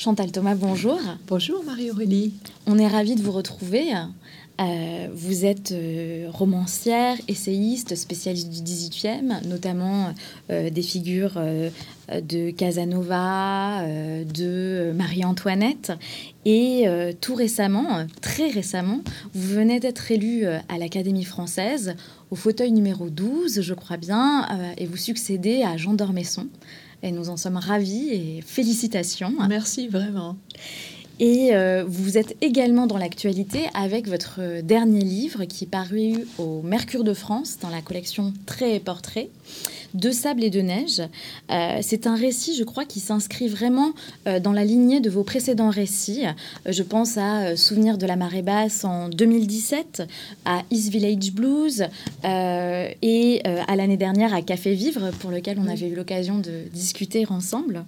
Chantal Thomas, bonjour. Bonjour Marie-Aurélie. On est ravis de vous retrouver. Euh, vous êtes euh, romancière, essayiste, spécialiste du 18e, notamment euh, des figures de Casanova, de Marie-Antoinette. Et tout récemment, très récemment, vous venez d'être élue à l'Académie française, au fauteuil numéro 12, je crois bien, et vous succédez à Jean d'Ormesson. Et nous en sommes ravis et félicitations. Merci vraiment. Et euh, vous êtes également dans l'actualité avec votre dernier livre qui est paru au Mercure de France dans la collection Traits et Portraits. De sable et de neige. Euh, c'est un récit, je crois, qui s'inscrit vraiment euh, dans la lignée de vos précédents récits. je pense à Souvenir de la marée basse en 2017, à East Village Blues et à l'année dernière à Café Vivre, pour lequel on avait eu l'occasion de discuter ensemble.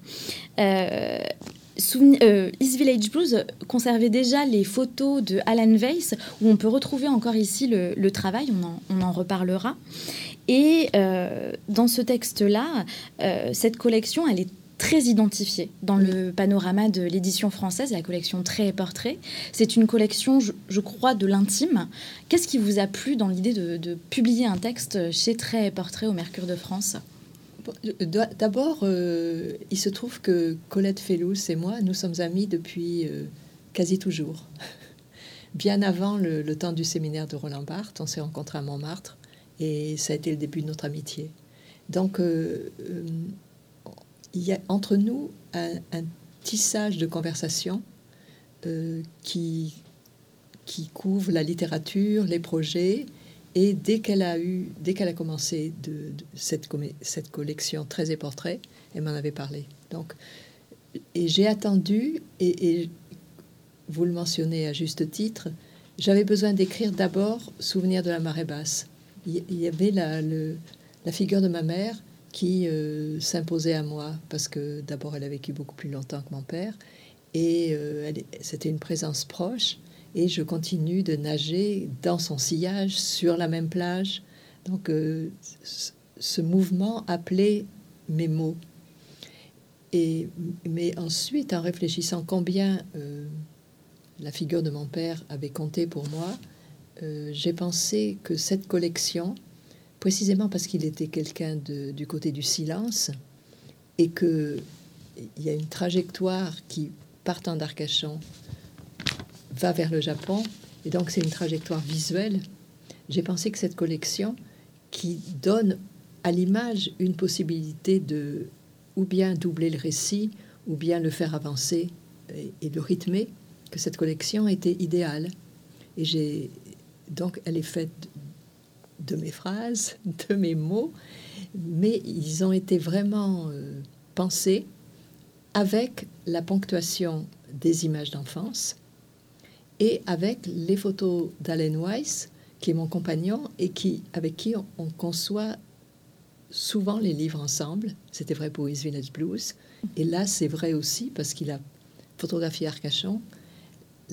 Euh, East Village Blues conservait déjà les photos de Alan Weiss, où on peut retrouver encore ici le, travail, on en, reparlera. Et euh, dans ce texte-là, euh, cette collection, elle est très identifiée dans le panorama de l'édition française, la collection Traits et Portraits. C'est une collection, je, crois, de l'intime. Qu'est-ce qui vous a plu dans l'idée de, de publier un texte chez Traits et Portraits au Mercure de France? D'abord, euh, il se trouve que Colette Fellous et moi, nous sommes amis depuis euh, quasi toujours. Bien avant le, temps du séminaire de Roland Barthes, on s'est rencontrés à Montmartre et ça a été le début de notre amitié. Donc, euh, il y a entre nous un, tissage de conversation qui, qui couvre la littérature, les projets, et dès qu'elle a eu, dès qu'elle a commencé de, cette, cette collection très et portraits, elle m'en avait parlé. Donc, et j'ai attendu, et, vous le mentionnez à juste titre, j'avais besoin d'écrire d'abord Souvenir de la marée basse. Il y avait la, le, la figure de ma mère qui euh, s'imposait à moi parce que d'abord elle a vécu beaucoup plus longtemps que mon père et euh, c'était une présence proche et je continue de nager dans son sillage sur la même plage. Donc euh, ce mouvement appelait mes mots. Et, mais ensuite, en réfléchissant combien euh, la figure de mon père avait compté pour moi, euh, j'ai pensé que cette collection, précisément parce qu'il était quelqu'un du côté du silence, et qu'il y a une trajectoire qui, partant d'Arcachon, va vers le Japon. Et donc c'est une trajectoire visuelle. J'ai pensé que cette collection, qui donne à l'image une possibilité de ou bien doubler le récit, ou bien le faire avancer et, le rythmer, que cette collection était idéale. Et j'ai donc elle est faite de mes phrases, de mes mots, mais ils ont été vraiment euh, pensés avec la ponctuation des images d'enfance et avec les photos d'Allen Weiss, qui est mon compagnon et qui, avec qui on, conçoit souvent les livres ensemble. C'était vrai pour East Village Blues. Et là, c'est vrai aussi parce qu'il a photographié Arcachon,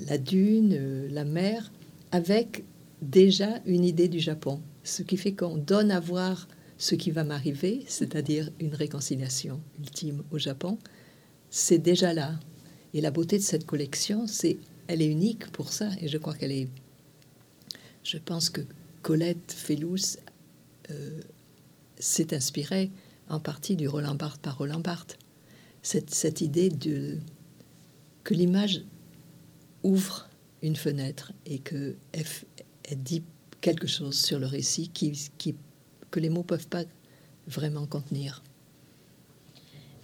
la dune, euh, la mer, avec déjà une idée du Japon. Ce qui fait qu'on donne à voir ce qui va m'arriver, c'est-à-dire une réconciliation ultime au Japon. C'est déjà là. Et la beauté de cette collection, c'est elle est unique pour ça. Et je crois qu'elle est. Je pense que Colette Fellous euh, s'est inspirée en partie du Roland Barthes par Roland Barthes. Cette, idée de que l'image ouvre une fenêtre et que elle, dit quelque chose sur le récit que les mots peuvent pas vraiment contenir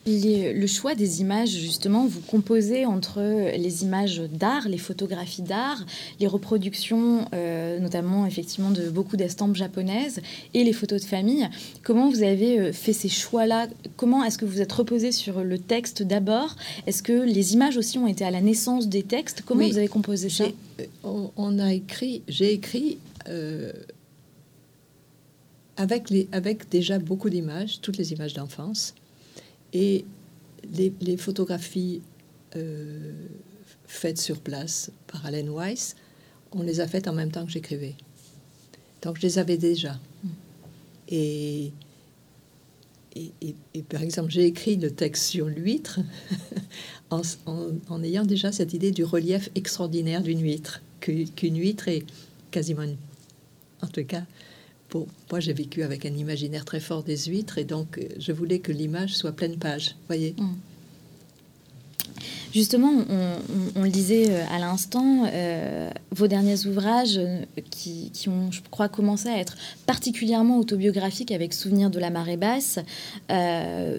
le choix des images, justement, vous composez entre les images d'art, les photographies d'art, les reproductions, euh, notamment effectivement de beaucoup d'estampes japonaises, et les photos de famille. Comment vous avez euh, fait ces choix-là? Comment est-ce que vous êtes reposé sur le texte d'abord? Est-ce que les images aussi ont été à la naissance des textes? Comment vous avez composé ça? Euh, on, a écrit, j'ai écrit. avec, les, avec déjà beaucoup d'images, toutes les images d'enfance, et les, photographies euh, faites sur place par Allen Weiss, on les a faites en même temps que j'écrivais. Donc je les avais déjà. Et, et, par exemple, j'ai écrit le texte sur l'huître en, en, ayant déjà cette idée du relief extraordinaire d'une huître, qu'une huître est quasiment, en tout cas, moi, j'ai vécu avec un imaginaire très fort des huîtres, et donc je voulais que l'image soit pleine page, voyez. Mm. Justement, on, le disait euh, à l'instant, euh, vos derniers ouvrages euh, qui, ont, je crois, commencé à être particulièrement autobiographiques avec Souvenir de la marée basse,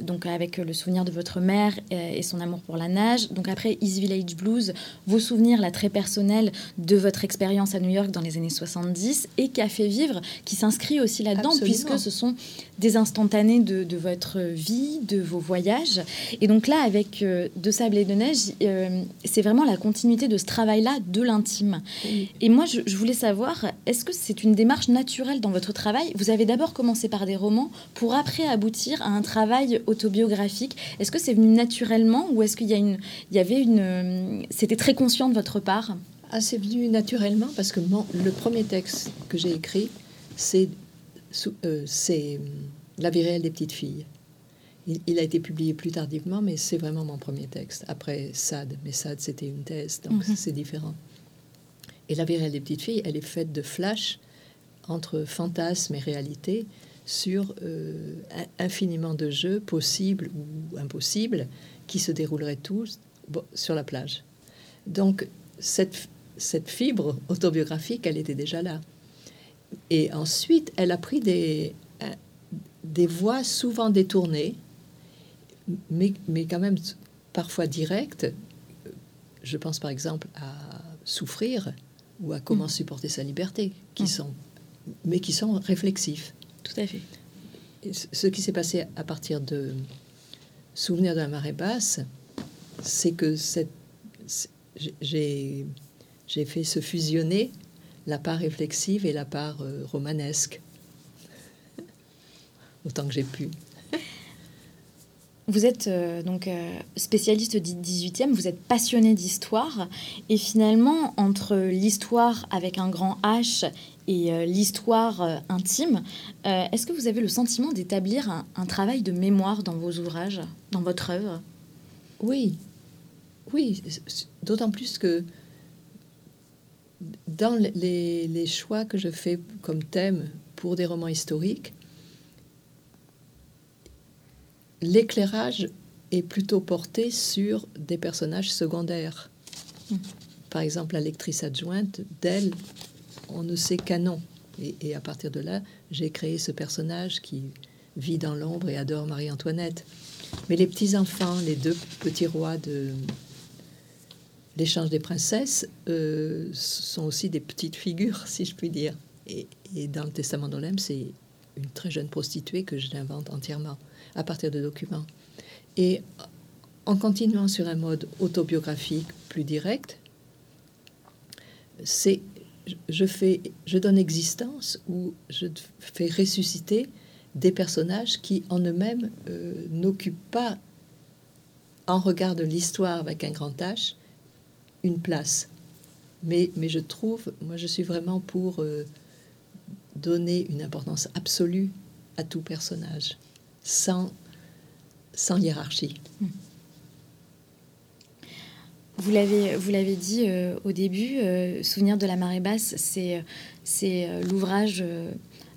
donc avec le souvenir de votre mère et son amour pour la nage. Donc après East Village Blues, vos souvenirs là très personnels de votre expérience à New York dans les années 70 et Café Vivre qui s'inscrit aussi là-dedans puisque ce sont des instantanés de, de, votre vie, de vos voyages. Et donc là, avec De Sable et de Neige, euh, c'est vraiment la continuité de ce travail-là de l'intime. Et moi, je, voulais savoir, est-ce que c'est une démarche naturelle dans votre travail? Vous avez d'abord commencé par des romans pour après aboutir à un travail autobiographique. Est-ce que c'est venu naturellement ou est-ce qu'il y, a une, il y avait une... Euh, c'était très conscient de votre part? Ah, C'est venu naturellement parce que le premier texte que j'ai écrit, c'est euh, c'est La vie réelle des petites filles. Il, a été publié plus tardivement, mais c'est vraiment mon premier texte. Après Sade, mais Sade, c'était une thèse, donc mhm. c'est différent. Et La vie réelle des petites filles, elle est faite de flashs entre fantasme et réalité sur euh, infiniment de jeux possibles ou impossibles qui se dérouleraient tous sur la plage. Donc cette, cette fibre autobiographique, elle était déjà là. Et ensuite, elle a pris des, des voies souvent détournées mais, mais quand même parfois direct Je pense par exemple à souffrir ou à comment mm. supporter sa liberté, qui mm. sont, mais qui sont réflexifs. Tout à fait. ce qui s'est passé à partir de Souvenir de la marée basse, c'est que j'ai fait se fusionner la part réflexive et la part euh, romanesque, autant que j'ai pu. Vous êtes euh, donc euh, spécialiste du 18e, vous êtes passionné d'histoire, et finalement, entre l'histoire avec un grand H et euh, l'histoire intime, est-ce que vous avez le sentiment d'établir un, travail de mémoire dans vos ouvrages, dans votre œuvre? Oui, oui, d'autant plus que dans les choix que je fais comme thème pour des romans historiques, l'éclairage est plutôt porté sur des personnages secondaires. Hmm. Par exemple, la lectrice adjointe, d'elle, on ne sait qu'un nom. Et, à partir de là, j'ai créé ce personnage qui vit dans l'ombre et adore Marie-Antoinette. Mais les petits-enfants, les deux petits rois de l'échange des princesses, euh, sont aussi des petites figures, si je puis dire. Et, et dans le Testament d'Olem, c'est une très jeune prostituée que je l'invente entièrement à partir de documents. Et en continuant sur un mode autobiographique plus direct, c'est je fais, je donne existence ou je fais ressusciter des personnages qui en eux-mêmes euh, n'occupent pas, en regard de l'histoire avec un grand H, une place. Mais, mais je trouve, moi je suis vraiment pour euh, donner une importance absolue à tout personnage sans, sans hiérarchie. Vous l'avez, vous l'avez dit euh, au début, euh, Souvenir de la marée basse, c'est, c'est euh, l'ouvrage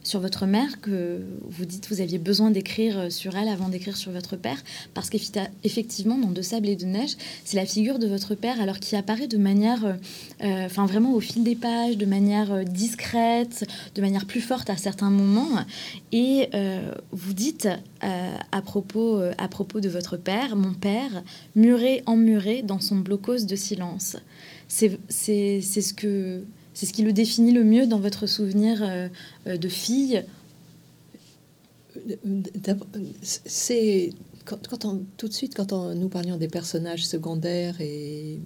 sur votre mère que vous dites vous aviez besoin d'écrire euh, sur elle avant d'écrire sur votre père parce qu'effectivement dans De sable et de neige c'est la figure de votre père alors qui apparaît de manière euh, euh, enfin vraiment au fil des pages de manière discrète de manière plus forte à certains moments. Et vous dites à propos à propos de votre père mon père muré emmuré dans son blocos de silence c'est ce que c'est ce qui le définit le mieux dans votre souvenir euh, euh, de fille C'est quand, on, tout de suite, quand on, nous parlions des personnages secondaires et,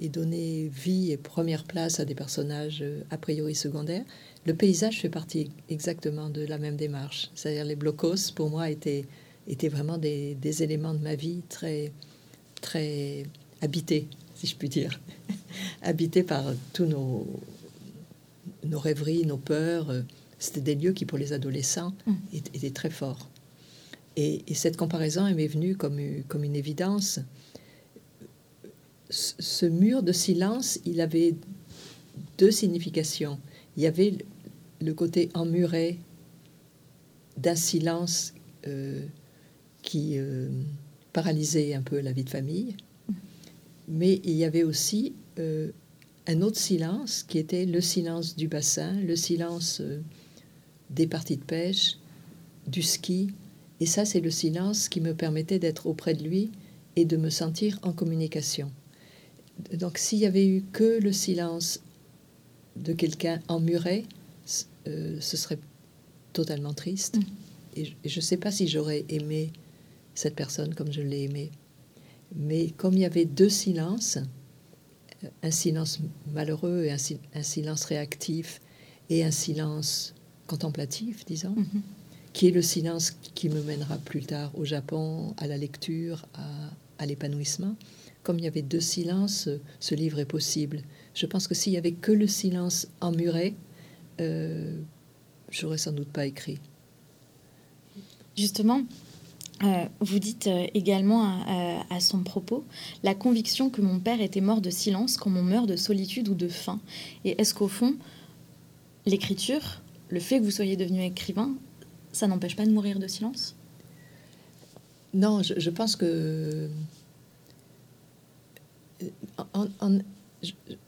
donner vie et première place à des personnages euh, a priori secondaires, le paysage fait partie exactement de la même démarche. C'est-à-dire les blocos, pour moi, étaient, étaient vraiment des, des éléments de ma vie très, très habités, si je puis dire, habités par tous nos, nos rêveries, nos peurs. Euh, c'était des lieux qui, pour les adolescents, mm. étaient très forts. Et, cette comparaison m'est venue comme, comme une évidence. Ce mur de silence, il avait deux significations. Il y avait le côté emmuré d'un silence euh, qui euh, paralysait un peu la vie de famille, mais il y avait aussi euh, un autre silence qui était le silence du bassin, le silence des parties de pêche, du ski, et ça c'est le silence qui me permettait d'être auprès de lui et de me sentir en communication. Donc s'il y avait eu que le silence de quelqu'un emmuré, euh, ce serait totalement triste. Mm. Et, je ne sais pas si j'aurais aimé cette personne comme je l'ai aimée. Mais comme il y avait deux silences, un silence malheureux et un, silence réactif et un silence contemplatif, disons, mm-hmm. qui est le silence qui me mènera plus tard au Japon, à la lecture, à l'épanouissement. Comme il y avait deux silences, ce livre est possible. Je pense que s'il y avait que le silence emmuré, euh, j'aurais sans doute pas écrit. Justement, euh, vous dites euh, également à, son propos la conviction que mon père était mort de silence comme on meurt de solitude ou de faim. Et est-ce qu'au fond, l'écriture, le fait que vous soyez devenu écrivain, ça n'empêche pas de mourir de silence? Non, je, pense que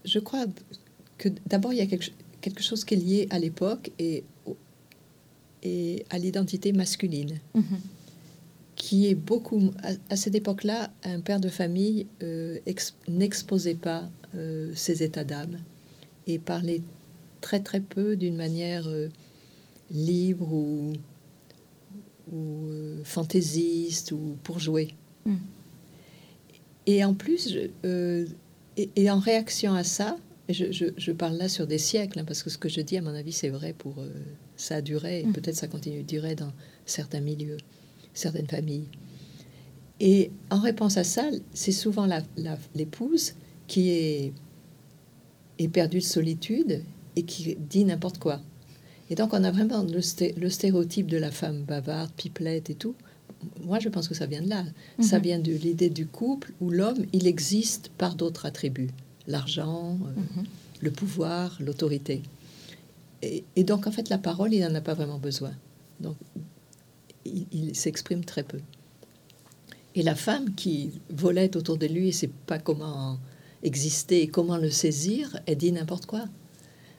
je, crois que d'abord, il y a quelque, chose qui est lié à l'époque et, et à l'identité masculine, mm-hmm. Qui est beaucoup... À, cette époque-là, un père de famille euh, n'exposait pas euh, ses états d'âme et parlait très très peu d'une manière euh, libre ou, ou fantaisiste ou pour jouer. Mm. Et en plus, je, et, en réaction à ça, je, parle là sur des siècles, hein, parce que ce que je dis, à mon avis, c'est vrai pour... Ça a duré, et mm. peut-être ça continue de durer dans certains milieux, certaines familles. Et en réponse à ça, c'est souvent l'épouse qui est, est perdue de solitude et qui dit n'importe quoi. Et donc on a vraiment le, le, stéréotype de la femme bavarde, pipelette et tout moi, je pense que ça vient de là. Ça mhm. vient de l'idée du couple où l'homme, il existe par d'autres attributs. L'argent, euh, mhm. le pouvoir, l'autorité. Et, donc, en fait, la parole, il n'en a pas vraiment besoin. Donc, il, s'exprime très peu. Et la femme qui volait autour de lui et sait pas comment exister et comment le saisir, elle dit n'importe quoi.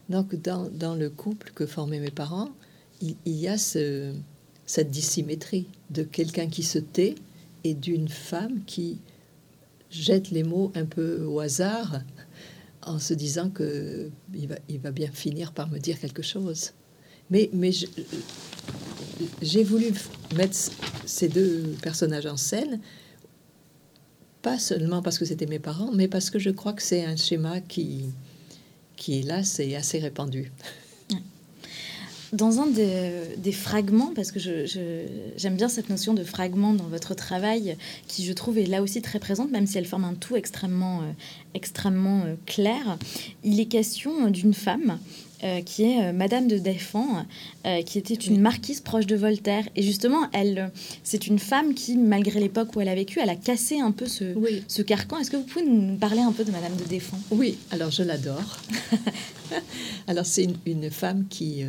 Donc, dans, dans, le couple que formaient mes parents, il y a ce, cette dissymétrie de quelqu'un qui se tait et d'une femme qui jette les mots un peu au hasard en se disant que il va, il va bien finir par me dire quelque chose. Mais, mais j'ai voulu mettre ces deux personnages en scène, pas seulement parce que c'était mes parents, mais parce que je crois que c'est un schéma qui, qui là, c'est assez répandu. Dans un des, fragments, parce que j'aime bien cette notion de fragment dans votre travail, qui je trouve est là aussi très présente, même si elle forme un tout extrêmement, euh, extrêmement euh, clair, il est question d'une femme euh, qui est Madame de Défend, qui était une marquise proche de Voltaire. Et justement, elle, c'est une femme qui, malgré l'époque où elle a vécu, elle a cassé un peu ce, ce carcan. Est-ce que vous pouvez nous parler un peu de Madame de Défend Oui, alors je l'adore. alors c'est une, une, femme qui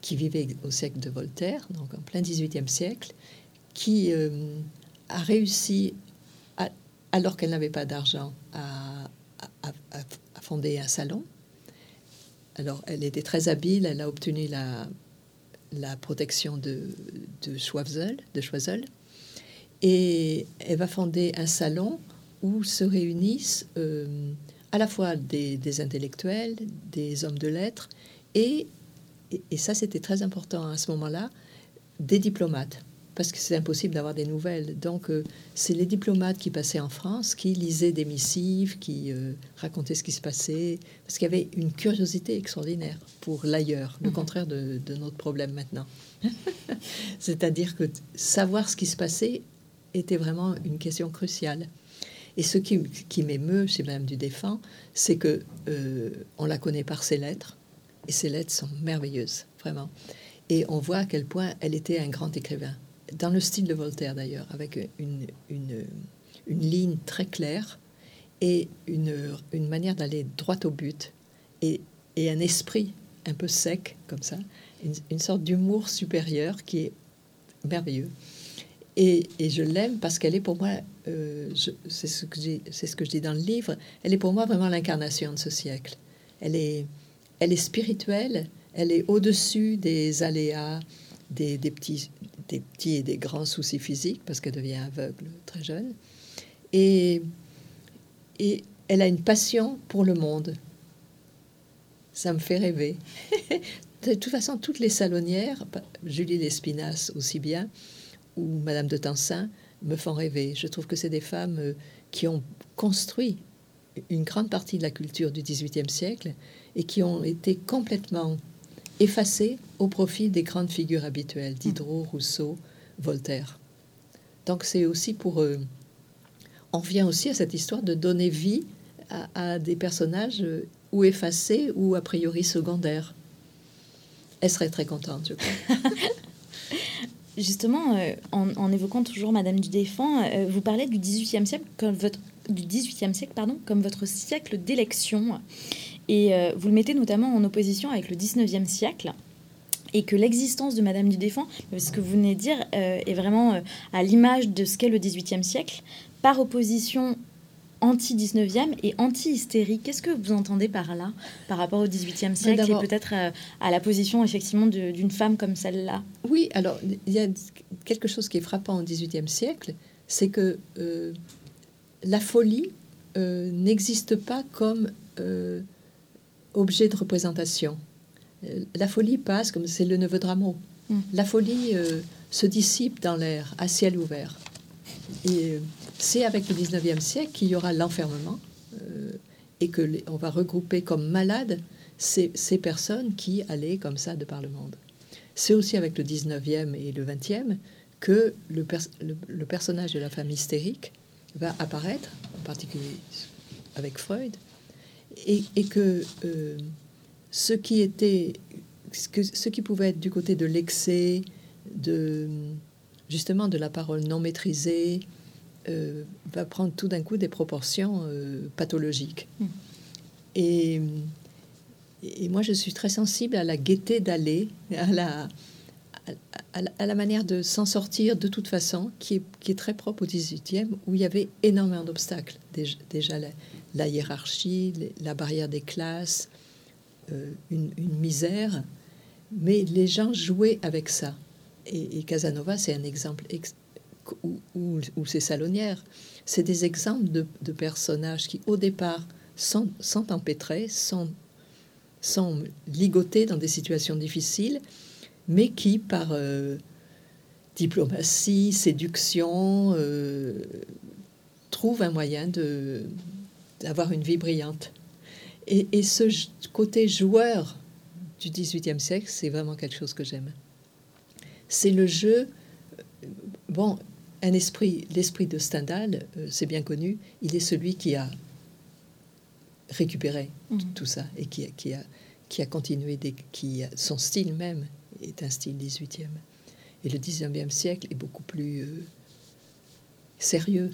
qui vivait au siècle de Voltaire, donc en plein XVIIIe siècle, qui euh, a réussi, alors qu'elle n'avait pas d'argent, à, fonder un salon. Alors, elle était très habile, elle a obtenu la, la protection de, de Choiseul, de et elle va fonder un salon où se réunissent euh, à la fois des, des, intellectuels, des hommes de lettres et et, ça c'était très important à ce moment-là, des diplomates, parce que c'est impossible d'avoir des nouvelles. Donc euh, c'est les diplomates qui passaient en France, qui lisaient des missives, qui euh, racontaient ce qui se passait, parce qu'il y avait une curiosité extraordinaire pour l'ailleurs, le mhm. contraire de, notre problème maintenant. C'est-à-dire que savoir ce qui se passait était vraiment une question cruciale. Et ce qui, qui m'émeut chez Madame du Défunt, c'est que euh, on la connaît par ses lettres, et ses lettres sont merveilleuses, vraiment. Et on voit à quel point elle était un grand écrivain. Dans le style de Voltaire d'ailleurs, avec une, une, ligne très claire et une, une manière d'aller droit au but et, et, un esprit un peu sec comme ça, une, une sorte d'humour supérieur qui est merveilleux. Et, et je l'aime parce qu'elle est pour moi, euh, c'est ce, que ce que je dis dans le livre, elle est pour moi vraiment l'incarnation de ce siècle. Elle est, elle est spirituelle, elle est au-dessus des aléas, des, des, petits, des petits et des grands soucis physiques, parce qu'elle devient aveugle très jeune. Et, et elle a une passion pour le monde. Ça me fait rêver. de toute façon, toutes les salonnières, Julie Lespinasse aussi bien, ou Madame de Tencin, me font rêver. Je trouve que c'est des femmes euh, qui ont construit une grande partie de la culture du XVIIIe siècle et qui ont été complètement effacées au profit des grandes figures habituelles, Diderot, Rousseau, Voltaire. Donc c'est aussi pour eux. On revient aussi à cette histoire de donner vie à, des personnages euh, ou effacés ou a priori secondaires. Elle serait très contente, je crois. Justement, euh, en, évoquant toujours Madame du Défend, euh, vous parlez du XVIIIe siècle comme votre du XVIIIe siècle pardon comme votre siècle d'élection et euh, vous le mettez notamment en opposition avec le XIXe siècle et que l'existence de Madame du Défend, ce que vous venez de dire, est vraiment à l'image de ce qu'est le XVIIIe siècle, par opposition anti-19e et anti-hystérique. Qu'est-ce que vous entendez par là, par rapport au XVIIIe siècle et peut-être euh, à la position effectivement d'une femme comme celle-là? Oui, alors il y a quelque chose qui est frappant au XVIIIe siècle, c'est que euh, la folie euh, n'existe pas comme objet de représentation. La folie passe comme c'est le neveu de Rameau. Hum. La folie se dissipe dans l'air, à ciel ouvert. Et c'est avec le 19e siècle qu'il y aura l'enfermement euh, et que on va regrouper comme malades ces, personnes qui allaient comme ça de par le monde. C'est aussi avec le 19e et le 20e que le, le, personnage de la femme hystérique va apparaître, en particulier avec Freud, et, que euh, ce qui était, ce qui pouvait être du côté de l'excès, de justement de la parole non maîtrisée, euh, va prendre tout d'un coup des proportions euh, pathologiques. Hmm. Et, et, moi, je suis très sensible à la gaieté d'aller, à la, à, la, manière de s'en sortir de toute façon, qui est, qui est très propre au 18e, où il y avait énormément d'obstacles. Déjà, la, hiérarchie, la barrière des classes, euh, une, misère, mais les gens jouaient avec ça. Et, Casanova, c'est un exemple ou, ou, ces salonnières, c'est des exemples de, personnages qui, au départ, sont, empêtrés, sont, sont ligotés dans des situations difficiles, mais qui, par euh, diplomatie, séduction, euh, trouvent un moyen de, d'avoir une vie brillante. Et, et ce côté joueur du XVIIIe siècle, c'est vraiment quelque chose que j'aime. C'est le jeu. Bon, un esprit, l'esprit de Stendhal, euh, c'est bien connu, il est celui qui a récupéré mhm. tout ça et qui, qui, a, qui a continué, des, qui son style même est un style 18e. Et le 19e siècle est beaucoup plus euh, sérieux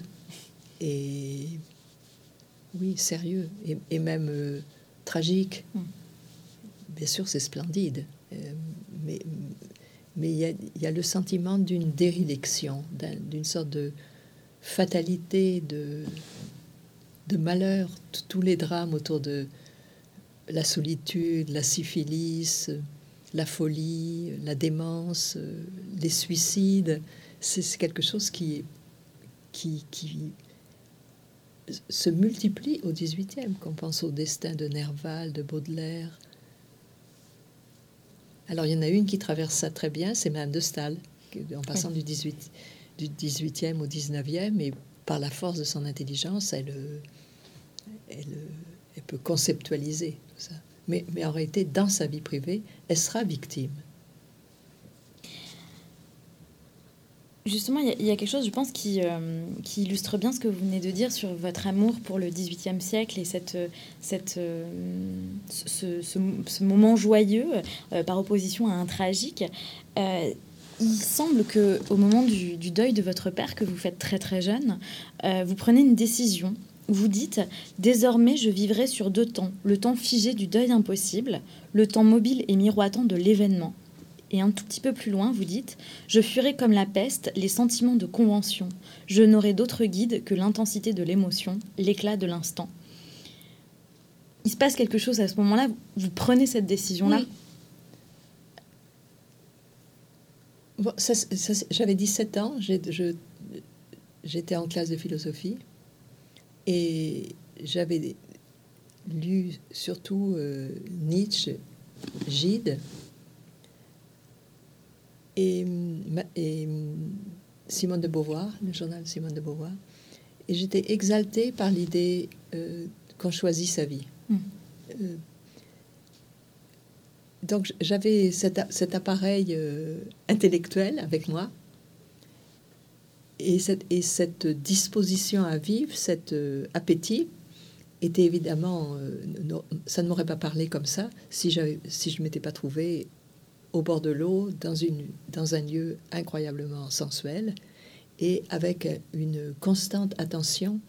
et oui, sérieux et, même euh, tragique. Mhm. Bien sûr, c'est splendide, mais mais il y a, le sentiment d'une déréliction, d'une sorte de fatalité, de, de malheur, tous les drames autour de la solitude, la syphilis, la folie, la démence, les suicides. C'est quelque chose qui, qui, qui se multiplie au 18e, qu'on pense au destin de Nerval, de Baudelaire, alors, il y en a une qui traverse ça très bien, c'est Madame de Stahl, en passant du, 18, du 18e au 19e, et par la force de son intelligence, elle, elle, elle peut conceptualiser tout ça. Mais, mais en réalité, dans sa vie privée, elle sera victime. Justement, il y, a quelque chose, je pense, qui, euh, qui, illustre bien ce que vous venez de dire sur votre amour pour le XVIIIe siècle et cette, euh, ce, moment joyeux euh, par opposition à un tragique. il semble que au moment du, deuil de votre père que vous faites très très jeune, vous prenez une décision. Vous dites désormais je vivrai sur deux temps, le temps figé du deuil impossible, le temps mobile et miroitant de l'événement. Et un petit peu plus loin, vous dites Je fuirai comme la peste les sentiments de convention. Je n'aurai d'autre guide que l'intensité de l'émotion, l'éclat de l'instant. Il se passe quelque chose à ce moment-là, vous prenez cette décision-là. J'avais 17 ans, j'étais en classe de philosophie et j'avais lu surtout euh, Nietzsche, Gide et, et, Simone de Beauvoir, le journal Simone de Beauvoir. Et j'étais exaltée par l'idée euh, qu'on choisit sa vie. Hmm. Euh, donc j'avais cet, appareil euh, intellectuel avec moi et cette, et cette, disposition à vivre, cet appétit était évidemment, ça ne m'aurait pas parlé comme ça si, si je ne m'étais pas trouvée au bord de l'eau, dans, dans un lieu incroyablement sensuel et avec une constante attention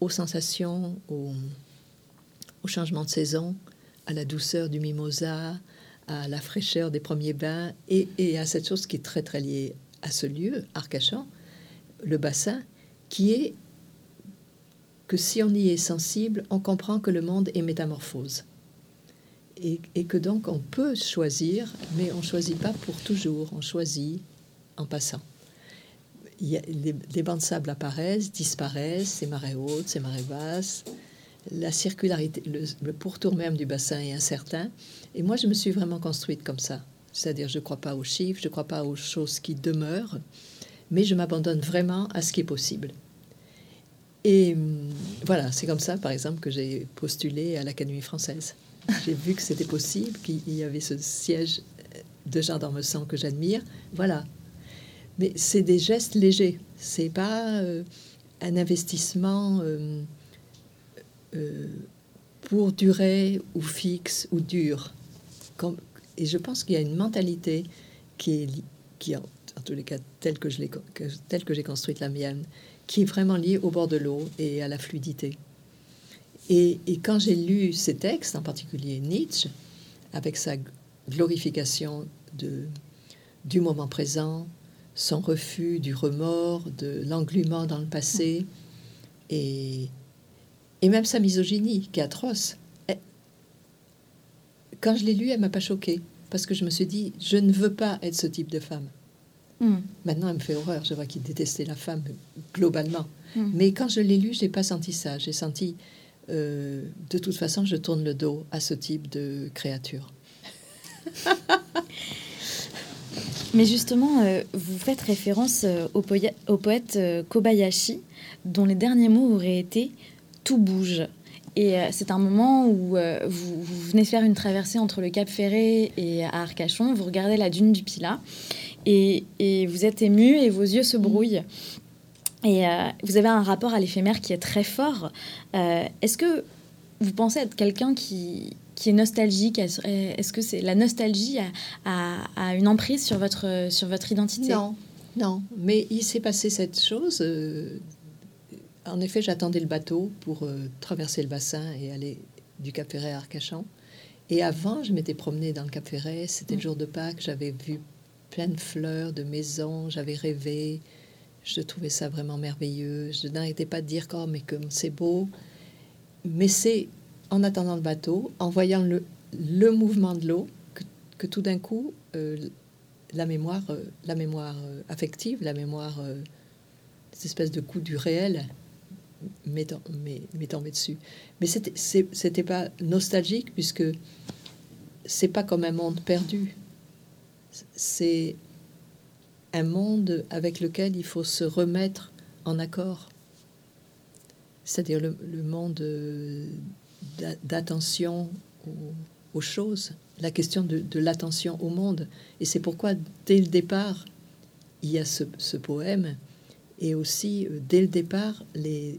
aux sensations, au, changement de saison, à la douceur du mimosa, à la fraîcheur des premiers bains et, et, à cette chose qui est très très liée à ce lieu, Arcachon, le bassin, qui est que si on y est sensible, on comprend que le monde est métamorphose et, que donc on peut choisir, mais on choisit pas pour toujours, on choisit en passant. Les, bancs de sable apparaissent, disparaissent, ces marées hautes, ces marées basses. La circularité, le, pourtour même du bassin est incertain. Et moi, je me suis vraiment construite comme ça. C'est-à-dire, je ne crois pas aux chiffres, je ne crois pas aux choses qui demeurent, mais je m'abandonne vraiment à ce qui est possible. Et hum, voilà, c'est comme ça, par exemple, que j'ai postulé à l'Académie française. J'ai vu que c'était possible, qu'il y avait ce siège de gendarme sang que j'admire. Voilà. Mais c'est des gestes légers. C'est pas euh, un investissement euh, euh, pour durée ou fixe ou dur. et je pense qu'il y a une mentalité qui est, qui en, tous les cas, telle que je l'ai, telle que j'ai construite la mienne, qui est vraiment liée au bord de l'eau et à la fluidité. Et, quand j'ai lu ces textes, en particulier Nietzsche, avec sa glorification de, du moment présent, son refus du remords, de l'englument dans le passé, et, et même sa misogynie, qui est atroce. quand je l'ai lu, elle m'a pas choquée, parce que je me suis dit, je ne veux pas être ce type de femme. Hmm. Maintenant, elle me fait horreur. Je vois qu'il détestait la femme globalement. Hmm. Mais quand je l'ai lu, j'ai pas senti ça. J'ai senti euh, de toute façon, je tourne le dos à ce type de créature. Mais justement, euh, vous faites référence euh, au, poète Kobayashi, dont les derniers mots auraient été Tout bouge. Et c'est un moment où vous, venez faire une traversée entre le Cap Ferré et Arcachon, vous regardez la dune du Pilat, et, et vous êtes ému et vos yeux se brouillent. Et euh, vous avez un rapport à l'éphémère qui est très fort. Euh, est-ce que vous pensez être quelqu'un qui, qui est nostalgique? Est-ce que c'est la nostalgie a, une emprise sur votre, sur votre identité? Non, non. Mais il s'est passé cette chose. Euh, en effet, j'attendais le bateau pour traverser le bassin et aller du Cap Ferret à Arcachon. Et avant, je m'étais promenée dans le Cap Ferret. C'était le mm. jour de Pâques. J'avais vu plein de fleurs, de maisons. J'avais rêvé. Je trouvais ça vraiment merveilleux. Je n'arrêtais pas de dire oh, mais comme c'est beau. Mais c'est en attendant le bateau, en voyant le, mouvement de l'eau, que, tout d'un coup, euh, la mémoire, euh, la mémoire euh, affective, la mémoire, cette espèce de coup du réel m'est tombé dessus. Mais c'était pas nostalgique puisque c'est pas comme un monde perdu. C'est un monde avec lequel il faut se remettre en accord. C'est-à-dire le, monde euh, d'attention aux, choses, la question de, l'attention au monde. Et c'est pourquoi, dès le départ, il y a ce, poème, et aussi, euh, dès le départ, les,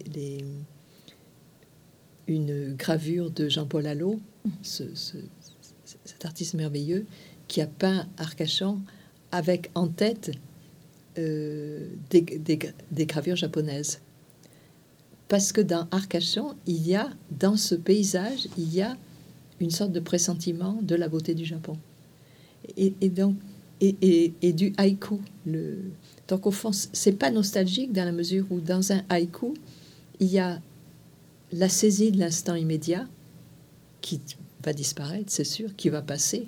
une gravure de Jean-Paul Allot, cet artiste merveilleux, qui a peint Arcachon avec en tête euh, des, gravures japonaises. Parce que dans Arcachon, il y a, dans ce paysage, il y a une sorte de pressentiment de la beauté du Japon. Et, donc, et, du haïku. Le... Donc, au fond, c'est pas nostalgique dans la mesure où, dans un haïku, il y a la saisie de l'instant immédiat qui va disparaître, c'est sûr, qui va passer,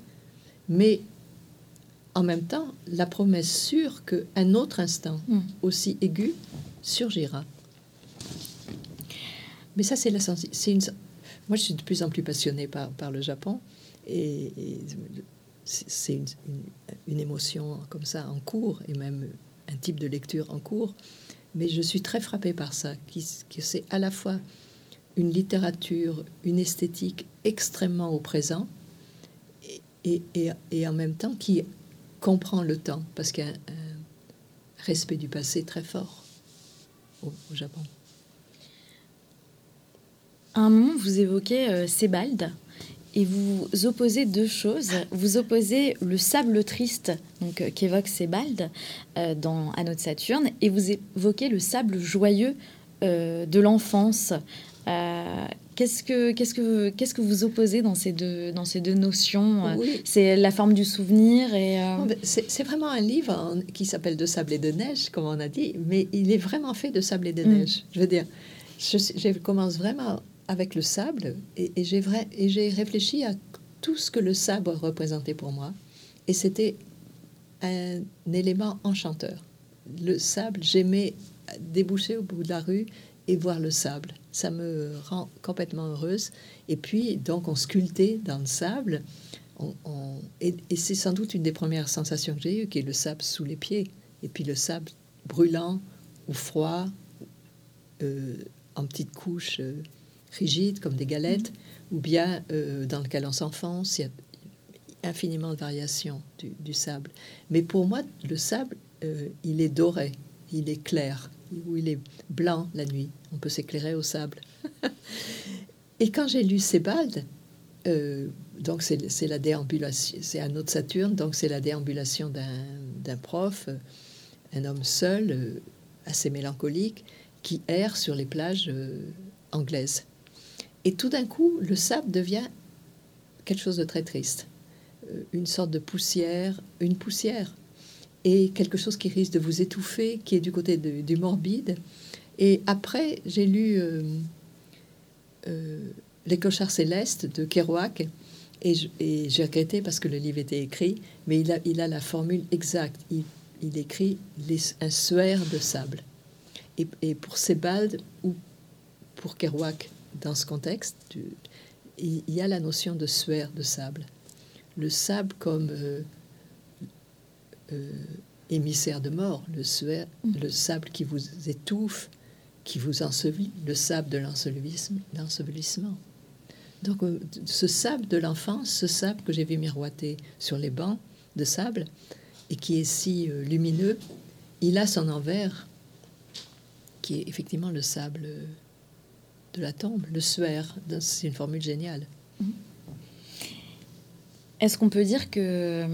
mais en même temps, la promesse sûre qu'un autre instant mm. aussi aigu surgira. Mais ça, c'est la c'est une. Moi, je suis de plus en plus passionnée par, par le Japon et, c'est une, une, émotion comme ça en cours et même un type de lecture en cours. Mais je suis très frappée par ça, qui, que c'est à la fois une littérature, une esthétique extrêmement au présent et, et, et en même temps qui comprend le temps, parce qu'il y a un, respect du passé très fort au, Japon. un moment, vous évoquez euh, Sebald et vous opposez deux choses. Vous opposez le sable triste, donc euh, qu'évoque Sebald euh, dans Anneau de Saturne, et vous évoquez le sable joyeux de l'enfance Qu'est-ce que, qu'est-ce, que, qu'est-ce que vous opposez dans ces deux, dans ces deux notions euh, C'est la forme du souvenir et... Euh, c'est, vraiment un livre qui s'appelle De sable et de neige, comme on a dit, mais il est vraiment fait de sable et de mm. neige. Je veux dire, je, commence vraiment avec le sable et, et, j'ai vrai, et j'ai réfléchi à tout ce que le sable représentait pour moi. Et c'était un élément enchanteur. Le sable, j'aimais déboucher au bout de la rue et voir le sable. Ça me rend complètement heureuse. Et puis, donc, on sculptait dans le sable. Et, c'est sans doute une des premières sensations que j'ai eues, qui est le sable sous les pieds. Et puis le sable brûlant ou froid, euh, en petites couches euh, rigides comme des galettes, ou bien euh, dans lequel on s'enfonce. Il y a infiniment de variations du, sable. Mais pour moi, le sable, il est doré, il est clair où il est blanc la nuit. On peut s'éclairer au sable. Et quand j'ai lu Sebald, euh, donc c'est la déambulation, c'est un autre Saturne, donc c'est la déambulation d'un prof, un homme seul, euh, assez mélancolique, qui erre sur les plages euh, anglaises. Et tout d'un coup, le sable devient quelque chose de très triste, une sorte de poussière, une poussière et quelque chose qui risque de vous étouffer, qui est du côté du morbide. Et après, j'ai lu euh, euh, Les clochards célestes de Kerouac, et j'ai regretté parce que le livre était écrit, mais il a, il a la formule exacte. Il, il écrit un suaire de sable. Et, et, pour Sebald ou pour Kerouac, dans ce contexte, il, y a la notion de suaire de sable. Le sable comme euh, euh, émissaire de mort, le, mm. le sable qui vous étouffe, qui vous ensevelit, le sable de l'ensevelissement. Donc euh, ce sable de l'enfance, ce sable que j'ai vu miroiter sur les bancs de sable et qui est si euh, lumineux, il a son envers qui est effectivement le sable de la tombe, le suaire. C'est une formule géniale. Mm. Est-ce qu'on peut dire que euh,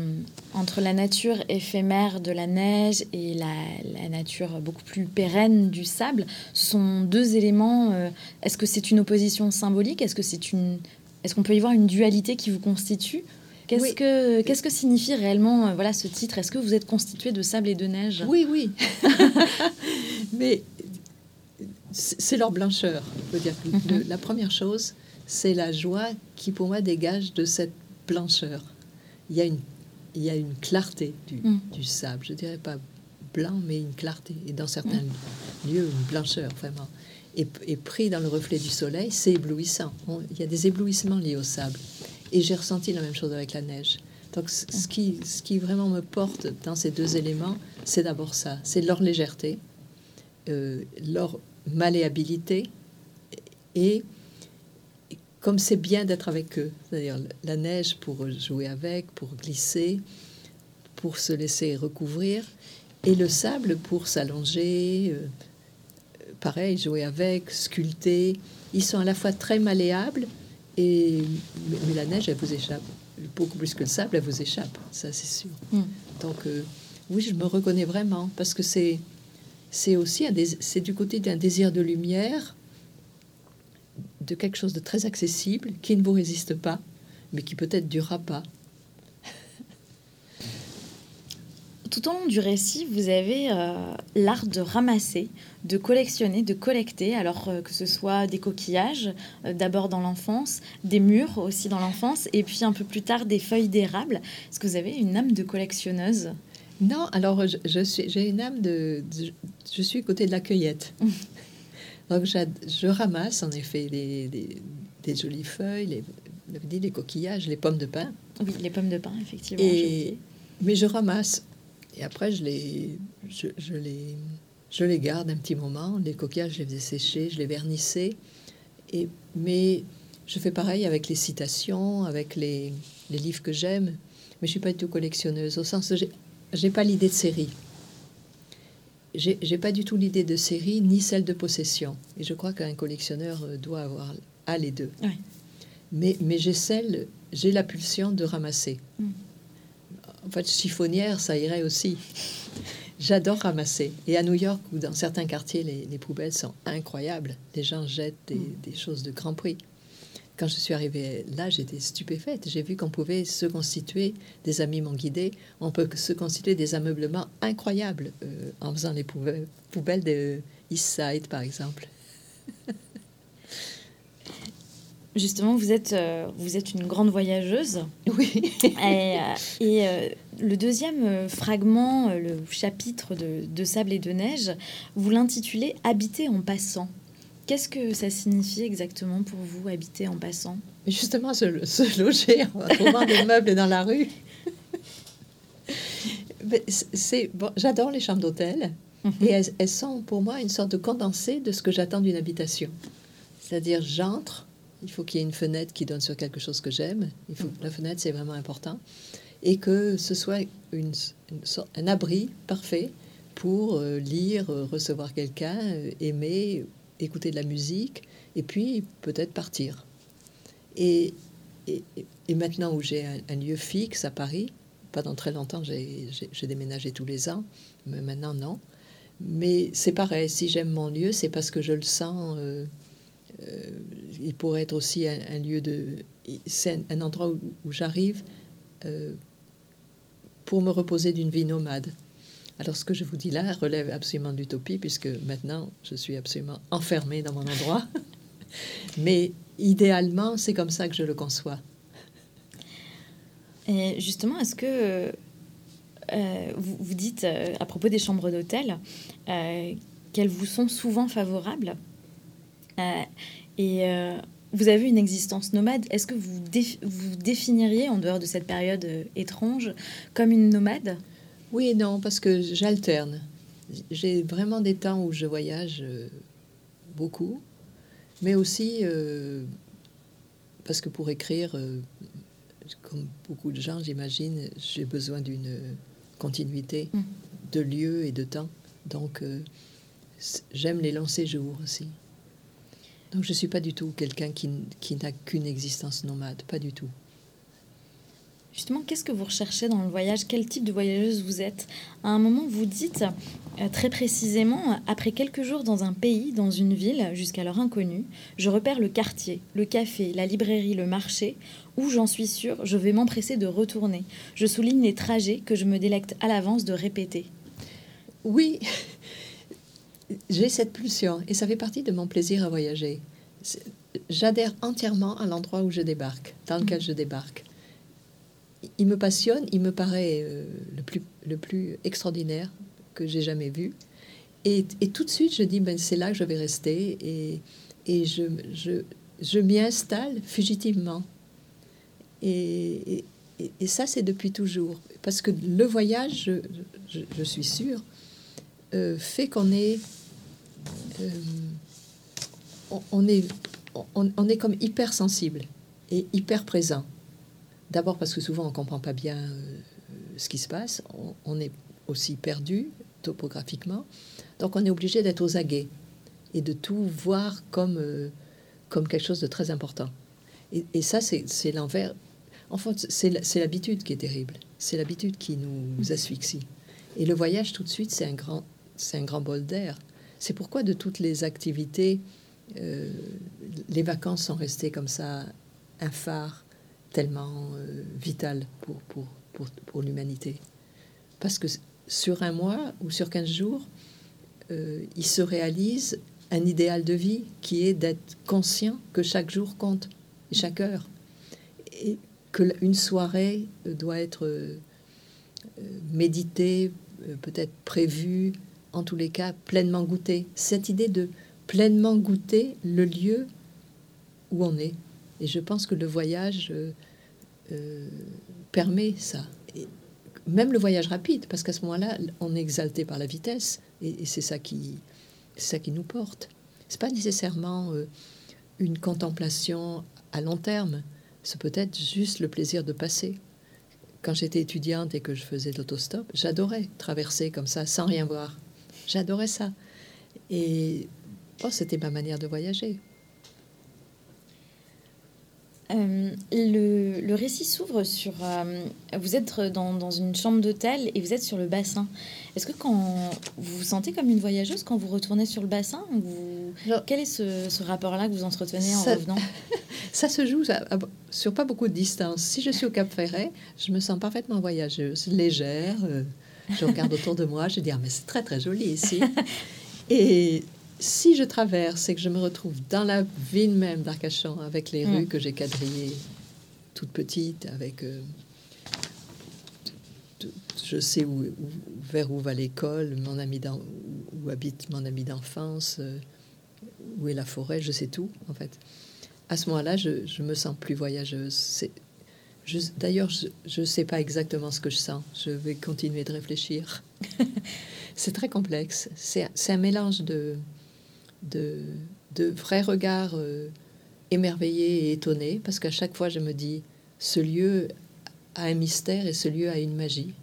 entre la nature éphémère de la neige et la, nature beaucoup plus pérenne du sable, sont deux éléments euh, Est-ce que c'est une opposition symbolique? Est-ce que c'est une Est-ce qu'on peut y voir une dualité qui vous constitue? Qu'est-ce que qu'est-ce que signifie réellement euh, voilà ce titre? Est-ce que vous êtes constitué de sable et de neige? Oui, oui. Mais c'est leur blancheur. dire mhm. la première chose, c'est la joie qui pour moi dégage de cette blancheur. Il y a une, il y a une clarté du, mm. du sable. Je dirais pas blanc, mais une clarté. Et dans certains mm. lieux, une blancheur, vraiment. Et, et, pris dans le reflet du soleil, c'est éblouissant. il y a des éblouissements liés au sable. Et j'ai ressenti la même chose avec la neige. Donc, ce mm. qui, ce qui vraiment me porte dans ces deux éléments, c'est d'abord ça. C'est leur légèreté, euh, leur malléabilité et comme c'est bien d'être avec eux, c'est-à-dire la neige pour jouer avec, pour glisser, pour se laisser recouvrir, et le sable pour s'allonger, euh, pareil, jouer avec, sculpter. Ils sont à la fois très malléables, et, mais, la neige, elle vous échappe. Beaucoup plus que le sable, elle vous échappe, ça c'est sûr. Mm. Donc, euh, oui, je me reconnais vraiment parce que c'est c'est aussi un c'est du côté d'un désir de lumière, de quelque chose de très accessible qui ne vous résiste pas, mais qui peut-être durera pas. Tout au long du récit, vous avez euh, l'art de ramasser, de collectionner, de collecter, alors euh, que ce soit des coquillages, euh, d'abord dans l'enfance, des murs aussi dans l'enfance, et puis un peu plus tard des feuilles d'érable. Est-ce que vous avez une âme de collectionneuse? Non, alors je, suis, j'ai une âme de, Je suis côté de la cueillette. Donc je ramasse en effet des, jolies feuilles, les, les coquillages, les pommes de pin. Oui, les pommes de pin, effectivement. mais je ramasse et après, je les, je, les, je les garde un petit moment. Les coquillages, je les faisais sécher, je les vernissais. Et, mais je fais pareil avec les citations, avec les, les livres que j'aime. Mais je suis pas du tout collectionneuse, au sens où j'ai pas l'idée de série. J'ai pas du tout l'idée de série, ni celle de possession. Et je crois qu'un collectionneur doit avoir à les deux. Mais, mais j'ai celle, j'ai la pulsion de ramasser. Mm. En fait, chiffonnière, ça irait aussi. J'adore ramasser. Et à New York, où dans certains quartiers, les, poubelles sont incroyables, les gens jettent des, mm. des, choses de grand prix. Quand je suis arrivée là, j'étais stupéfaite. J'ai vu qu'on pouvait se constituer, des amis m'ont guidée, on peut se constituer des ameublements incroyables euh, en faisant les poubelles, poubelles de East Side, par exemple. Justement, vous êtes, euh, vous êtes une grande voyageuse. Oui. et, euh, le deuxième fragment, le chapitre de, Sable et de Neige, vous l'intitulez Habiter en passant. Qu'est-ce que ça signifie exactement pour vous, habiter en passant? Justement, se, loger en trouvant des meubles dans la rue. c'est bon, J'adore les chambres d'hôtel. Mhm. Et elles, elles sont pour moi une sorte de condensé de ce que j'attends d'une habitation. C'est-à-dire, j'entre, il faut qu'il y ait une fenêtre qui donne sur quelque chose que j'aime. Il faut la fenêtre, c'est vraiment important. Et que ce soit une, un abri parfait pour euh, lire, euh, recevoir quelqu'un, euh, aimer, écouter de la musique, et puis peut-être partir. Et, et, maintenant où j'ai un, lieu fixe à Paris, pas dans très longtemps, j'ai déménagé tous les ans, mais maintenant non. Mais c'est pareil, si j'aime mon lieu, c'est parce que je le sens euh, il pourrait être aussi un, lieu de... C'est un, endroit où, j'arrive euh, pour me reposer d'une vie nomade. Alors ce que je vous dis là relève absolument d'utopie puisque maintenant je suis absolument enfermée dans mon endroit. Mais idéalement, c'est comme ça que je le conçois. Et justement, est-ce que euh, vous, dites à propos des chambres d'hôtel qu'elles vous sont souvent favorables euh, et euh, vous avez une existence nomade. Est-ce que vous vous définiriez, en dehors de cette période euh, étrange, comme une nomade? Oui et non, parce que j'alterne. J'ai vraiment des temps où je voyage beaucoup, mais aussi parce que pour écrire, comme beaucoup de gens, j'imagine, j'ai besoin d'une continuité mmh. de lieu et de temps. Donc, j'aime les lancer jour aussi. Donc je ne suis pas du tout quelqu'un qui, n'a qu'une existence nomade, pas du tout. Justement, qu'est-ce que vous recherchez dans le voyage? Quel type de voyageuse vous êtes? À un moment, vous dites euh, très précisément, après quelques jours dans un pays, dans une ville, jusqu'alors inconnue, je repère le quartier, le café, la librairie, le marché, où j'en suis sûre, je vais m'empresser de retourner. Je souligne les trajets que je me délecte à l'avance de répéter. Oui, j'ai cette pulsion et ça fait partie de mon plaisir à voyager. J'adhère entièrement à l'endroit où je débarque, dans lequel mm. je débarque. Il me passionne, il me paraît euh, le, plus, le plus extraordinaire que j'ai jamais vu. Et, tout de suite, je dis, ben, c'est là que je vais rester et, et je, je, je m'y installe fugitivement. Et, et, et ça, c'est depuis toujours. Parce que le voyage, je, je suis sûre, euh, fait qu'on est euh, on, est, on, est comme hyper sensible et hyper présent. D'abord parce que souvent on ne comprend pas bien euh, ce qui se passe, on, est aussi perdu topographiquement, donc on est obligé d'être aux aguets et de tout voir comme, euh, comme quelque chose de très important. Et, ça, c'est l'envers. En fait, c'est l'habitude qui est terrible. C'est l'habitude qui nous asphyxie. Et le voyage, tout de suite, c'est un grand, un grand bol d'air. C'est pourquoi de toutes les activités, euh, les vacances sont restées comme ça un phare tellement euh, vital pour, pour, pour, pour l'humanité. Parce que sur un mois ou sur 15 jours, euh, il se réalise un idéal de vie qui est d'être conscient que chaque jour compte, et chaque heure. Et que une soirée doit être euh, méditée, peut-être prévue, en tous les cas pleinement goûtée. Cette idée de pleinement goûter le lieu où on est. Et je pense que le voyage euh, euh, permet ça. Même le voyage rapide, parce qu'à ce moment-là, on est exalté par la vitesse, et, c'est ça qui, ça qui nous porte. C'est pas nécessairement euh, une contemplation à long terme. C'est peut-être juste le plaisir de passer. Quand j'étais étudiante et que je faisais l'autostop, j'adorais traverser comme ça sans rien voir. J'adorais ça. Et oh, c'était ma manière de voyager. Euh, le, récit s'ouvre sur... Euh, vous êtes dans, dans une chambre d'hôtel et vous êtes sur le bassin. Est-ce que quand vous vous sentez comme une voyageuse quand vous retournez sur le bassin vous... Quel est ce, rapport-là que vous entretenez en revenant? Ça se joue sur pas beaucoup de distance. Si je suis au Cap Ferret, je me sens parfaitement voyageuse, légère. Euh, je regarde autour de moi, je dis, ah, mais c'est très très joli ici. Et si je traverse et que je me retrouve dans la ville même d'Arcachon, avec les rues mm. que j'ai quadrillées toutes petites, avec... Euh, je sais où, vers où va l'école, mon ami où habite mon ami d'enfance, euh, où est la forêt, je sais tout en fait. À ce moment-là, je, je me sens plus voyageuse. D'ailleurs, je ne sais pas exactement ce que je sens. Je vais continuer de réfléchir. c'est très complexe. C'est un mélange de, de, de vrais regards euh, émerveillés et étonnés, parce qu'à chaque fois, je me dis, ce lieu a un mystère et ce lieu a une magie.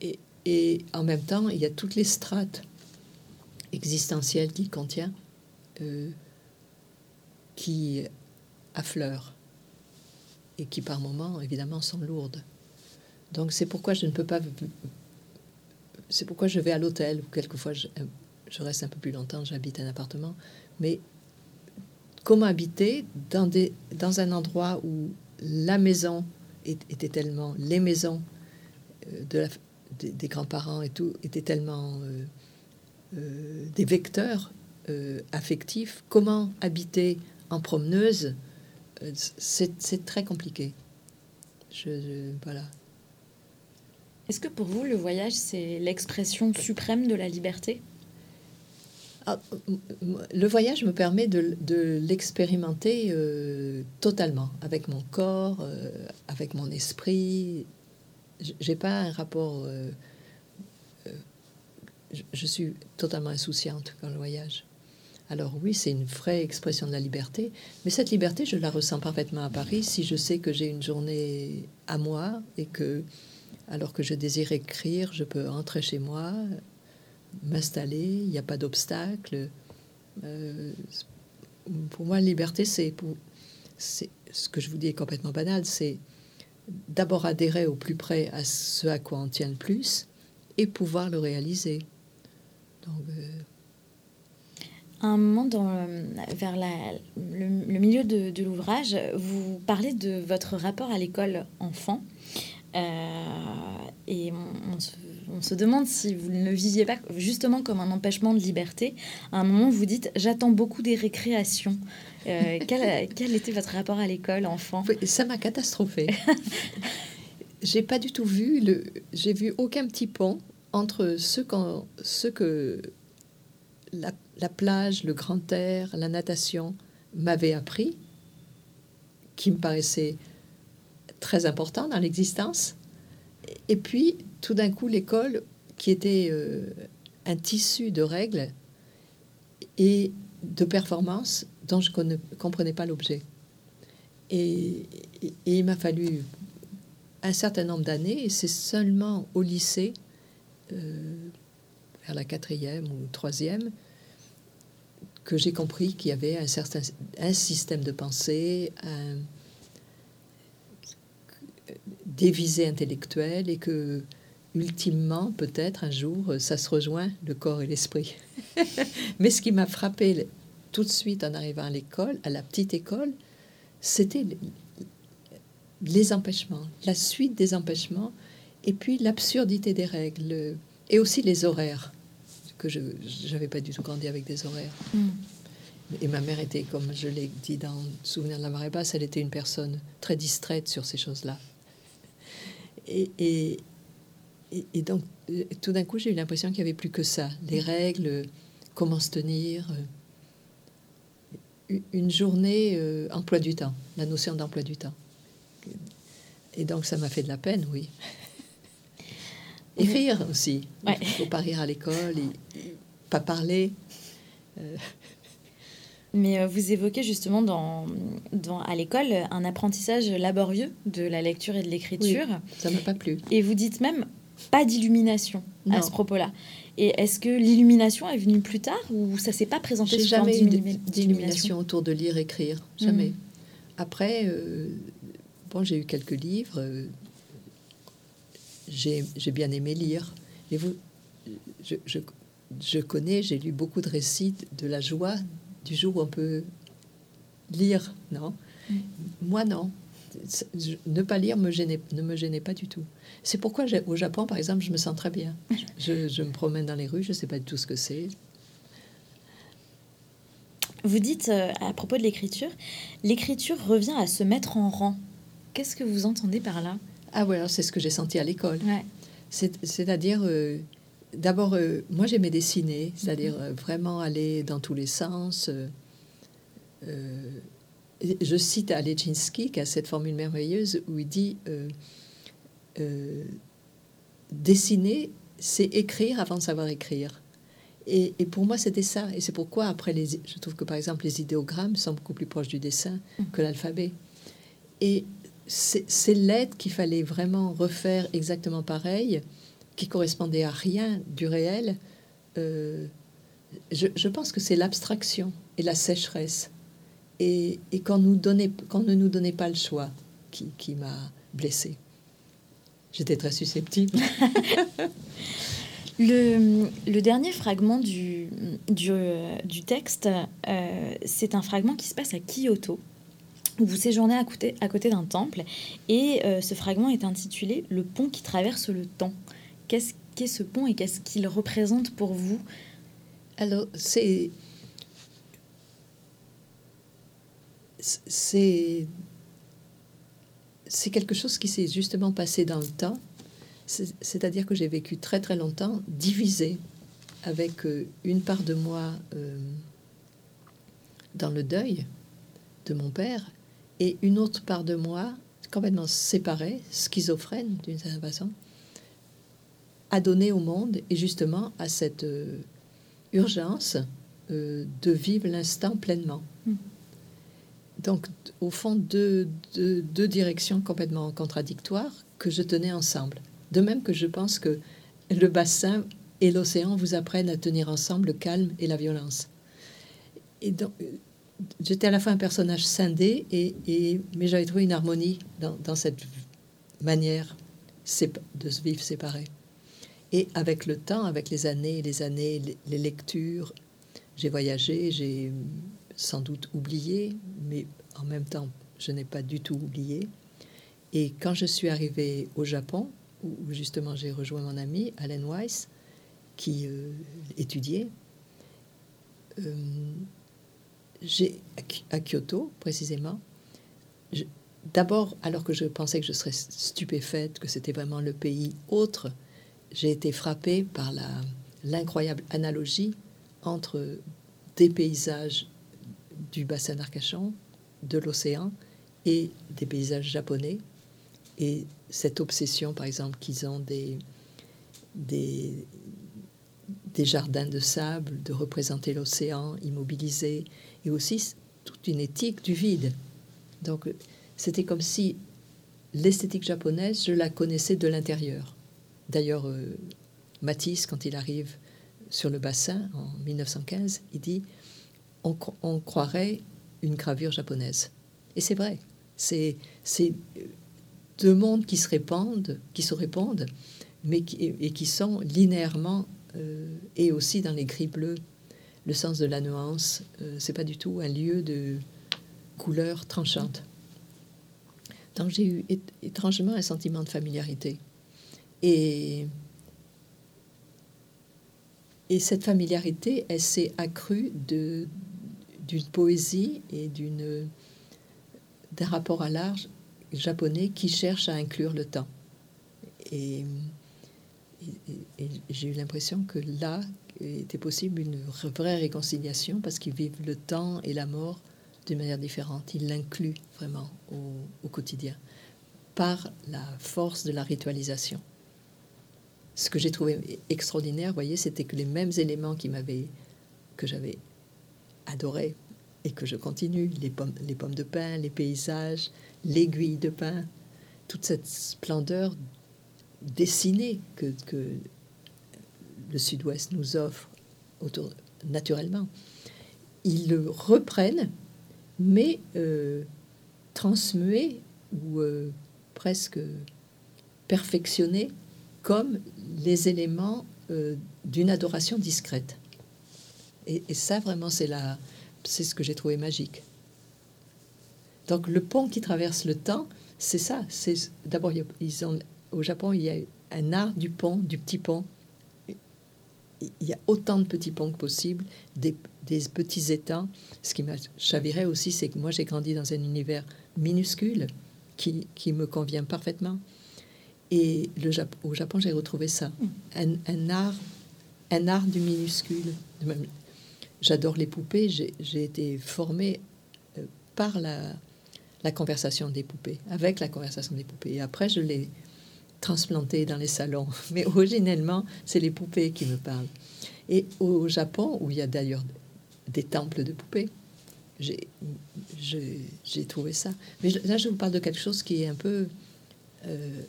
Et, et en même temps, il y a toutes les strates existentielles qu'il contient euh, qui affleurent et qui par moments, évidemment, sont lourdes. Donc c'est pourquoi je ne peux pas... C'est pourquoi je vais à l'hôtel, ou quelquefois je, je, reste un peu plus longtemps, j'habite un appartement. Mais comment habiter dans, des, dans un endroit où la maison était tellement... Les maisons euh, des, grands-parents et tout étaient tellement euh, euh, des vecteurs affectifs. Comment habiter en promeneuse c'est très compliqué. Je, voilà. Est-ce que pour vous, le voyage, c'est l'expression suprême de la liberté? Ah, Le voyage me permet de, l'expérimenter euh, totalement, avec mon corps, euh, avec mon esprit. J'ai pas un rapport. Euh, je suis totalement insouciante quand je voyage. Alors oui, c'est une vraie expression de la liberté, mais cette liberté, je la ressens parfaitement à Paris si je sais que j'ai une journée à moi et que, alors que je désire écrire, je peux entrer chez moi, m'installer, il n'y a pas d'obstacle. Euh, pour moi, la liberté, c'est ce que je vous dis est complètement banal, c'est d'abord adhérer au plus près à ce à quoi on tient le plus et pouvoir le réaliser. Donc, euh, un moment, dans, euh, vers le, milieu de, l'ouvrage, vous parlez de votre rapport à l'école enfant. Et on, se, demande si vous ne le viviez pas justement comme un empêchement de liberté. À un moment, vous dites J'attends beaucoup des récréations. Euh, quel, quel, était votre rapport à l'école enfant? Ça m'a catastrophé. j'ai pas du tout vu le. J'ai vu aucun petit pont entre ce, ce que la la plage, le grand air, la natation m'avaient appris, qui me paraissait très important dans l'existence. Et puis, tout d'un coup, l'école, qui était euh, un tissu de règles et de performances dont je ne comprenais pas l'objet. Et, il m'a fallu un certain nombre d'années, et c'est seulement au lycée, euh, vers la quatrième ou troisième, que j'ai compris qu'il y avait un certain un système de pensée, des visées intellectuelles et que ultimement, peut-être un jour, ça se rejoint, le corps et l'esprit. Mais ce qui m'a frappé tout de suite en arrivant à l'école, à la petite école, c'était les empêchements, la suite des empêchements, et puis l'absurdité des règles, et aussi les horaires, que je n'avais pas du tout grandi avec des horaires. Mm. Et ma mère était, comme je l'ai dit dans Souvenir de la marée basse, elle était une personne très distraite sur ces choses-là. Et, et, et, donc, euh, tout d'un coup, j'ai eu l'impression qu'il n'y avait plus que ça. Les règles, comment se tenir, euh, une journée, euh, emploi du temps, la notion d'emploi du temps. Et donc, ça m'a fait de la peine, oui. Et rire aussi. Il ne faut pas rire à l'école, pas parler. Mais euh, vous évoquez justement dans, dans à l'école un apprentissage laborieux de la lecture et de l'écriture. ça m'a pas plu. Et vous dites même pas d'illumination à ce propos-là. Et est-ce que l'illumination est venue plus tard ou ça s'est pas présenté J'ai jamais d'illumination autour de lire, écrire, jamais. Hmm. Après, euh, bon, j'ai eu quelques livres. Euh, j'ai bien aimé lire. Et vous, je, je, je connais, j'ai lu beaucoup de récits de la joie du jour où on peut lire, non? Mm. Moi, non. Ne pas lire me gênait, ne me gênait pas du tout. C'est pourquoi au Japon, par exemple, je me sens très bien. Je, me promène dans les rues, je ne sais pas du tout ce que c'est. Vous dites euh, à propos de l'écriture, l'écriture revient à se mettre en rang. Qu'est-ce que vous entendez par là? Ah voilà, c'est ce que j'ai senti à l'école. C'est-à-dire, euh, D'abord, euh, moi j'aimais dessiner, c'est-à-dire euh, vraiment aller dans tous les sens. Euh, je cite Alechinsky qui a cette formule merveilleuse où il dit dessiner, c'est écrire avant de savoir écrire. Et, pour moi, c'était ça. Et c'est pourquoi, après, les, je trouve que par exemple, les idéogrammes sont beaucoup plus proches du dessin que l'alphabet. Et c'est l'aide qu'il fallait vraiment refaire exactement pareil qui correspondait à rien du réel, euh, je, pense que c'est l'abstraction et la sécheresse. Et, et qu'on, nous donnait, ne nous donnait pas le choix qui, qui m'a blessée. J'étais très susceptible. le, le, dernier fragment du, du, du texte, euh, c'est un fragment qui se passe à Kyoto, où vous séjournez à côté, à côté d'un temple, et euh, ce fragment est intitulé Le pont qui traverse le temps. Qu'est-ce qu'est ce pont et qu'est-ce qu'il représente pour vous? Alors, c'est. C'est. Quelque chose qui s'est justement passé dans le temps. C'est-à-dire que j'ai vécu très très longtemps divisé avec euh, une part de moi euh, dans le deuil de mon père et une autre part de moi complètement séparée, schizophrène d'une certaine façon, à donner au monde et justement à cette euh, urgence de vivre l'instant pleinement. Hmm. Donc, au fond, deux, directions complètement contradictoires que je tenais ensemble. De même que je pense que le bassin et l'océan vous apprennent à tenir ensemble le calme et la violence. Et donc, j'étais à la fois un personnage scindé, mais j'avais trouvé une harmonie dans, cette manière de se vivre séparé. Et avec le temps, avec les années, les années, les, lectures, j'ai voyagé, j'ai sans doute oublié, mais en même temps, je n'ai pas du tout oublié. Et quand je suis arrivée au Japon, où justement j'ai rejoint mon ami Allen Weiss, qui euh, étudiait, euh, à Kyoto précisément. D'abord, alors que je pensais que je serais stupéfaite, que c'était vraiment le pays autre j'ai été frappée par l'incroyable analogie entre des paysages du bassin d'Arcachon, de l'océan et des paysages japonais. Et cette obsession, par exemple, qu'ils ont des, des, jardins de sable, de représenter l'océan immobilisé, et aussi toute une éthique du vide. Donc c'était comme si l'esthétique japonaise, je la connaissais de l'intérieur. D'ailleurs, euh, Matisse, quand il arrive sur le bassin en 1915, il dit on, croirait une gravure japonaise. Et c'est vrai. C'est deux mondes qui se répandent, qui se répondent, mais qui, et qui sont linéairement et aussi dans les gris bleus. Le sens de la nuance, c'est pas du tout un lieu de couleur tranchante. Donc j'ai eu étrangement un sentiment de familiarité. Et, et cette familiarité, elle s'est accrue d'une poésie et d'un rapport à l'art japonais qui cherche à inclure le temps. Et, j'ai eu l'impression que là était possible une vraie réconciliation parce qu'ils vivent le temps et la mort d'une manière différente. Ils l'incluent vraiment au, au quotidien par la force de la ritualisation ce que j'ai trouvé extraordinaire, vous voyez, c'était que les mêmes éléments qui m'avaient, que j'avais adoré et que je continue, les pommes, de pin, les paysages, l'aiguille de pin, toute cette splendeur dessinée que, le Sud-Ouest nous offre autour, naturellement, ils le reprennent, mais euh, ou euh, presque perfectionnés comme les éléments euh, d'une adoration discrète. Et, ça, vraiment, c'est la, c'est ce que j'ai trouvé magique. Donc, le pont qui traverse le temps, c'est ça. C'est d'abord, ils ont au Japon, il y a un art du pont, du petit pont. Il y a autant de petits ponts que possible, des, des petits étangs. Ce qui m'a chaviré aussi, c'est que moi, j'ai grandi dans un univers minuscule qui, qui me convient parfaitement. Et le au Japon, j'ai retrouvé ça, mm. un, art, un art du minuscule. J'adore les poupées. J'ai été formée euh, par la, conversation des poupées, avec la conversation des poupées. Et après, je l'ai transplanté dans les salons. Mais originellement, c'est les poupées qui me parlent. Et au Japon, où il y a d'ailleurs des temples de poupées, j'ai trouvé ça. Mais là, je vous parle de quelque chose qui est un peu euh,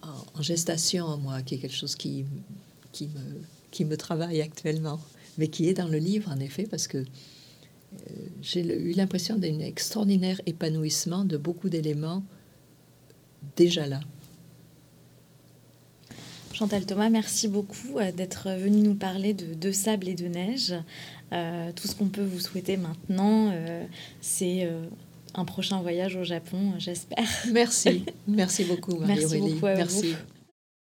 en, gestation moi, qui est quelque chose qui me travaille actuellement, mais qui est dans le livre, en effet, parce que euh, j'ai eu l'impression d'un extraordinaire épanouissement de beaucoup d'éléments déjà là. Chantal Thomas, merci beaucoup euh, d'être venu nous parler de, de sable et de neige. Euh, tout ce qu'on peut vous souhaiter maintenant, c'est un prochain voyage au Japon, j'espère. Merci. Merci beaucoup, Marie-Aurélie. Merci beaucoup. À Merci. Vous.